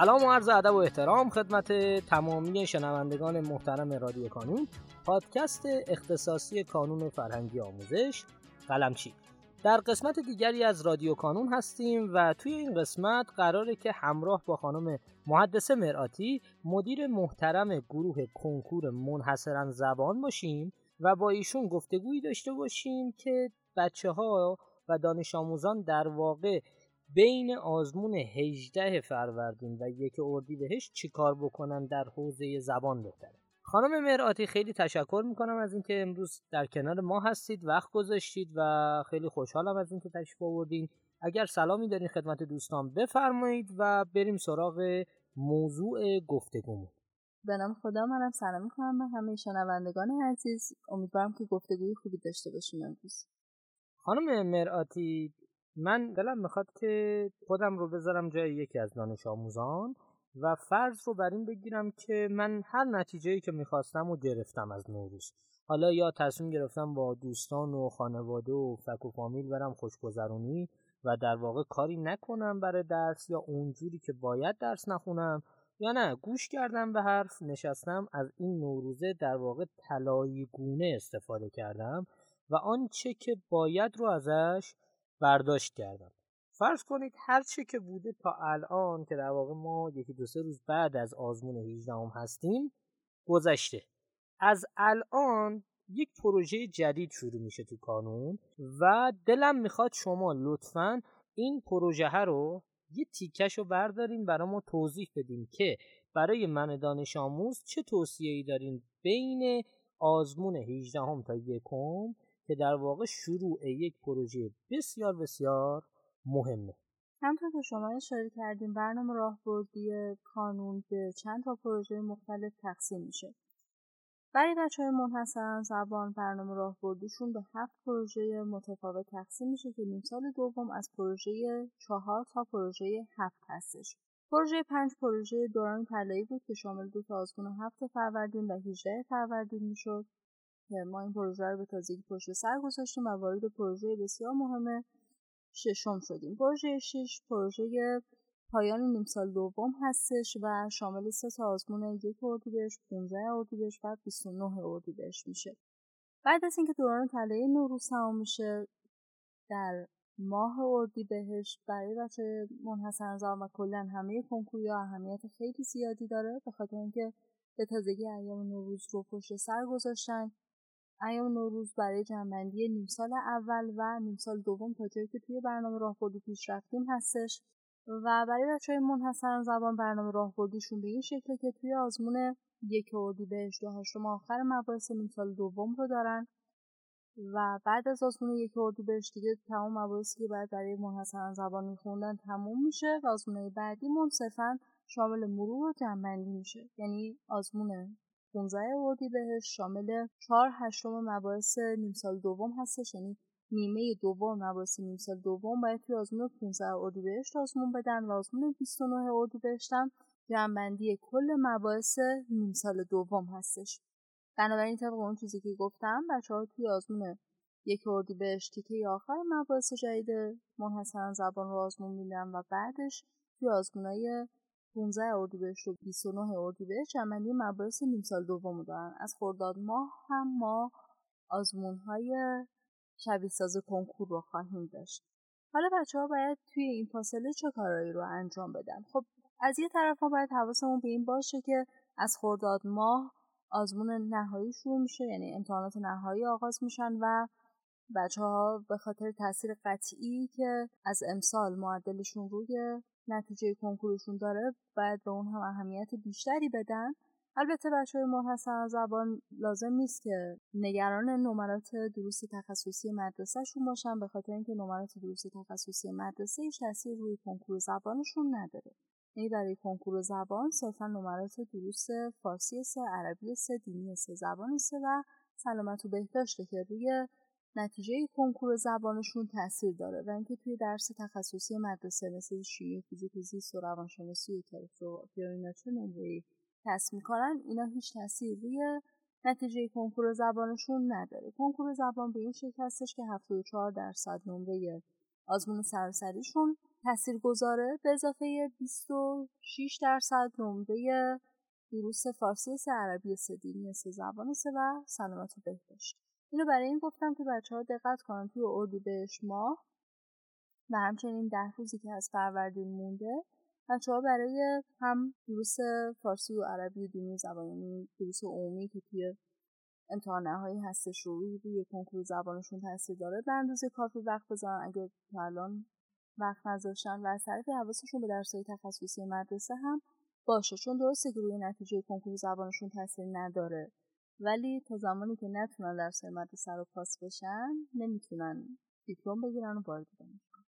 سلام و عرض ادب و احترام خدمت تمامی شنوندگان محترم رادیو کانون پادکست اختصاصی کانون فرهنگی آموزش قلمچی. در قسمت دیگری از رادیو کانون هستیم و توی این قسمت قراره که همراه با خانم محدثه مرآتی مدیر محترم گروه کنکور منحصرا زبان باشیم و با ایشون گفتگویی داشته باشیم که بچه ها و دانش آموزان در واقع بین آزمون 18 فروردین و یک اردیبهشت چیکار بکنن در حوزه زبان بهتره. خانم مرآتی خیلی تشکر می‌کنم از اینکه امروز در کنار ما هستید وقت گذاشتید و خیلی خوشحالم از اینکه تشریف آوردین. اگر سلامی دارین خدمت دوستان بفرمایید و بریم سراغ موضوع گفتگومون. به نام خدا منم سلام می‌کنم به همه شنوندگان عزیز. امیدوارم که گفتگوی خوبی داشته باشیم امروز. خانم مرآتی من دلم می‌خواد که خودم رو بذارم جای یکی از دانش آموزان و فرض رو بر این بگیرم که من هر نتیجه که می‌خواستم و گرفتم از نوروز. حالا یا تصمیم گرفتم با دوستان و خانواده و فک و فامیل برم خوشگذرونی و در واقع کاری نکنم برای درس یا اونجوری که باید درس نخونم یا نه گوش کردم به حرف نشستم از این نوروزه در واقع طلایی گونه استفاده کردم و آنچه که باید رو ازش برداشت کردم. فرض کنید هر چه که بوده تا الان که در واقع ما یکی دو سه روز بعد از آزمون 18 هم هستیم گذشته. از الان یک پروژه جدید شروع میشه تو کانون و دلم می‌خواد شما لطفا این پروژه رو یه تیکش رو بردارین برای ما توضیح بدین که برای من دانش آموز چه توصیه ای دارین بین آزمون 18 هم تا یکم که در واقع شروع یک پروژه بسیار بسیار مهمه. همطور که شما اشاره کردیم برنامه راهبردی کانون به چند تا پروژه مختلف تقسیم میشه. برای بچه های منحصرا زبان برنامه راهبردیشون به هفت پروژه متفاوت تقسیم میشه که نیم سال دوم از پروژه چهار تا پروژه هفت هستش. پروژه پنج پروژه دوران طلایی بود که شامل دو تا آزمون هفت فروردین و 18 فروردین می‌شد. ما این پروژه رو به تازگی پشت سر گذاشتیم و وارد پروژه بسیار مهم ششم شدیم. پروژه شش پروژه پایان نیم سال دوم هستش و شامل سه تا آزمون یک اردیبهشت 15 اردیبهشت و 29 اردیبهشت میشه. بعد از اینکه دوران طلایی نوروز تمام میشه در ماه اردیبهشت برای بچه منحصر و کلا همه کنکوریا اهمیت خیلی زیادی داره به خاطر اینکه به تازگی ایام نوروز رو پشت سر گذاشتن. ایام نوروز برای جنبندی نیم سال اول و نیم سال دوم جایی که توی برنامه راهبردی پیش رفتیم هستش. و برای بچه های منحصرا زبان برنامه راهبردیشون به این شکله که توی آزمون یک اردیبهشت و هشتم آخر مباحث نیم سال دوم رو دارن. و بعد از آزمون یک اردیبهشت دیگه تمام مباحثی که باید برای منحصرا زبان میخوندن تموم میشه و بعدی صرفا شامل مرور و جنبندی میشه. یعنی آزمون 15 بهش شامل 4 هشتم مباحث نیم سال دوم هستش یعنی نیمه دوم مباحث نیم سال دوم باید توی آزمون 15 اردیبهشت آزمون بدن و آزمون 29 اردیبهشت هم جمعبندی کل مباحث نیم سال دوم هستش. بنابراین طبق اون چیزی که گفتم بچه ها توی آزمون یک اردیبهشت تیکه آخر مباحث جدید منحصرا زبان رو آزمون میدن و بعدش توی آزمونای 15 اردیبهشت و 29 اردیبهشت جمعی مباحث نیم سال دوم دارن. از خرداد ماه هم ما آزمون های شبیه ساز کنکور رو خواهیم داشت. حالا بچه ها باید توی این فاصله چه کارایی رو انجام بدن خب از یه طرف ما باید حواسمون به این باشه که از خرداد ماه آزمون نهایی شروع میشه یعنی امتحانات نهایی آغاز میشن و بچه ها به خاطر تاثیر قطعی که از امسال معدلشون روی نتیجه کنکورشون داره باید به اون هم اهمیت بیشتری بدن. البته بچه های منحصر زبان لازم نیست که نگران نمرات دروس تخصصی مدرسهشون باشن به خاطر اینکه نمرات دروس تخصصی مدرسه تاثیر روی کنکور زبانشون نداره. یعنی برای کنکور زبان صرفا نمرات دروس فارسی سه عربی سه دینی سه زبان سه و سلامت و بهداشته که روی نتیجه کنکور زبانشون تاثیر داره و اینکه توی درس تخصصی مدرسه مثل شیمی فیزیک زیست و روانشناسی و جغرافیا اینا چه نمره‌ای کسب می‌کنن اینا هیچ تاثیر روی نتیجه کنکور زبانشون نداره. کنکور زبان به این شکل هستش که 74 درصد نمره آزمون سراسریشون تأثیر گذاره به اضافه 26 درصد نمره دروس فارسی سه عربی سه دینی سه زبان سه و سلامت و بهداشت. اینو برای این گفتم که بچه ها دقت کنن توی اردیبهشت ماه و همچنین ده روزی که از فروردین مونده بچه ها برای هم دروس فارسی و عربی و دینی زبان یعنی دروس عمومی که توی امتحان نهایی هستش رو روی کنکور زبانشون تاثیر داره به اندازه کافی وقت بذارن. اگه الان وقت نذاشتن و از طرفی حواسشون به درسای تخصصی مدرسه هم باشه چون درسته که روی نتیجه کنکور زبانشون تاثیر نداره. ولی تا زمانی که نتونن درسای مدرسه رو پاس بشن نمی‌تونن دیپلم بگیرن و وارد دانشگاه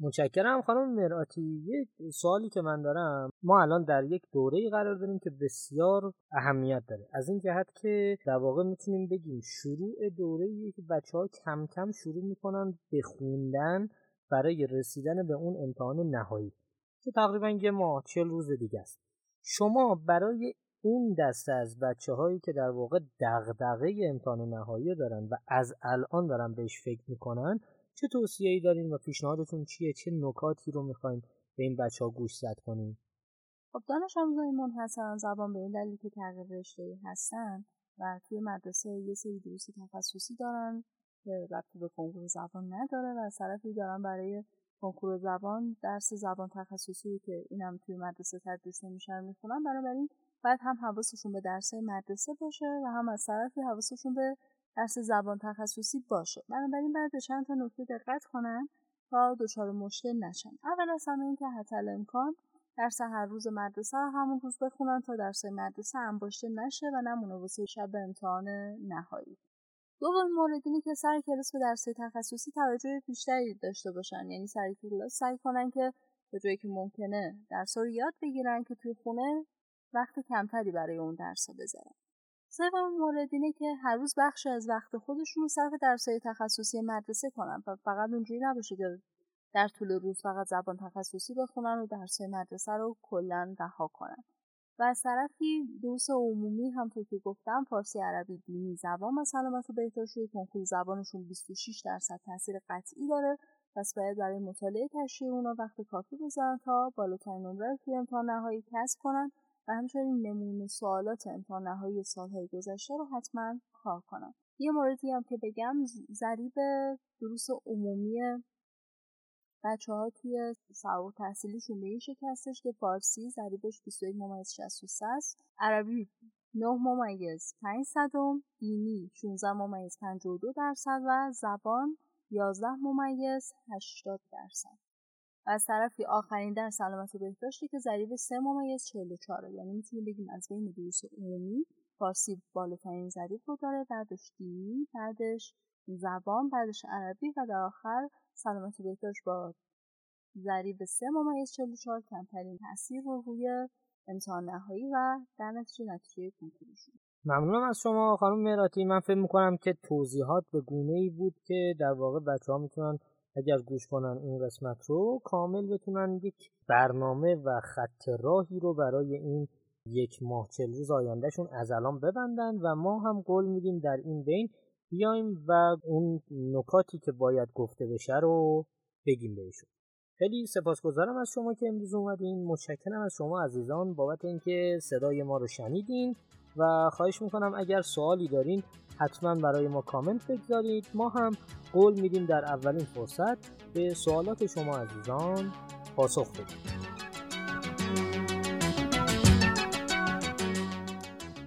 متشکرم خانم مراتی. یک سوالی که من دارم ما الان در یک دوره قرار داریم که بسیار اهمیت داره. از این جهت که در واقع می‌تونیم بگیم شروع دوره که بچه ها کم کم شروع می‌کنن به خوندن برای رسیدن به اون امتحان نهایی که تقریبا یه ماه چل روز دیگه است. شما برای اون دسته از بچه هایی که در واقع دغدغه امتحان نهایی دارن و از الان دارن بهش فکر می‌کنن چه توصیه ای دارین و پیشنهادتون چیه؟ چه نکاتی رو می‌خواین به این بچه ها گوش زد کنین؟ خب دانش آموزای منحصرا زبان به این دلیل که تغییر رشته هستن و توی مدرسه یه سری دروس تخصصی دارن که ربطی به کنکور زبان نداره و طرفی دارن برای کنکور زبان درس زبان تخصصی که اینم توی مدرسه تدریس نمیشن می‌خونن. بنابراین باید هم حواسشون به درس مدرسه باشه و هم از طرفی حواسشون به درس زبان تخصصی باشه. بنابراین باید به چند تا نکته دقت کنن تا دچار مشکل نشن. اول از همه اینکه حتی امکان درس هر روز مدرسه رو همون روز بخونن تا درس مدرسه انباشته نشه و نمونه واسه شب امتحان نهایی. دومین مورد اینه که سر کلاس به درس تخصصی توجه بیشتری داشته باشن. یعنی سر کلاس سعی کنن که به جایی که ممکنه درس رو یاد بگیرن که توی خونه وقت کمتری برای اون درس بذارن. سومین مورد اینه که هر روز بخشی از وقت خودشون رو صرف درسای تخصصی مدرسه کنن. و فقط اونجوری نباشه که در طول روز فقط زبان تخصصی بخونن و درسای مدرسه رو کلا رها کنن. و از طرفی دروس عمومی همطور که گفتم فارسی عربی دینی زبان سلامت و بهداشت روی کنکور زبانشون 26 درصد تاثیر قطعی داره. پس باید برای مطالعه تشریح اونا وقت کافی بذارن تا بالاترین نمره توی امتحان نهایی کسب کنن و همچنین نمونه سوالات امتحان نهایی سالهای گذشته رو حتما کار کنن یه موردی هم که بگم ضریب دروس عمومی بچه ها توی سواد تحصیلیشون به این شکل هستش که فارسی ضریبش 21 ممیز 63 است. عربی 9 ممیز 5 صدم دینی 16 ممیز 52 درصد و زبان 11 ممیز 80 درصد. و از طرفی آخرین در سلامت و بهداشتی که ضریب 3 ممیز 44 یعنی می‌تونیم بگیم از بین دروس عمومی فارسی بالاترین ضریب رو داره. بعدش دینی بعدش زبان بعدش عربی و در آخر سلامت و بهداشت با ضریب 3 ممیز 44 کمترین تاثیر رو روی امتحان نهایی و در نتیجه نتیجه کنکورشون ممنونم از شما خانم مهراتی. من فکر می‌کنم که توضیحات به گونه ای بود که در واقع بچه ها می‌تونن اگر گوش کنن این قسمت رو کامل بتونن یک برنامه و خط راهی رو برای این یک ماه چل روز آیندهشون از الان ببندن و ما هم قول میدیم در این بین بیایم و اون نکاتی که باید گفته بشه رو بگیم بهشون. خیلی سپاسگزارم از شما که امروز اومدین. متشکرم از شما عزیزان بابت اینکه صدای ما رو شنیدین. و خواهش می‌کنم اگر سوالی دارین حتما برای ما کامنت بگذارید. ما هم قول میدیم در اولین فرصت به سوالات شما عزیزان پاسخ بدیم.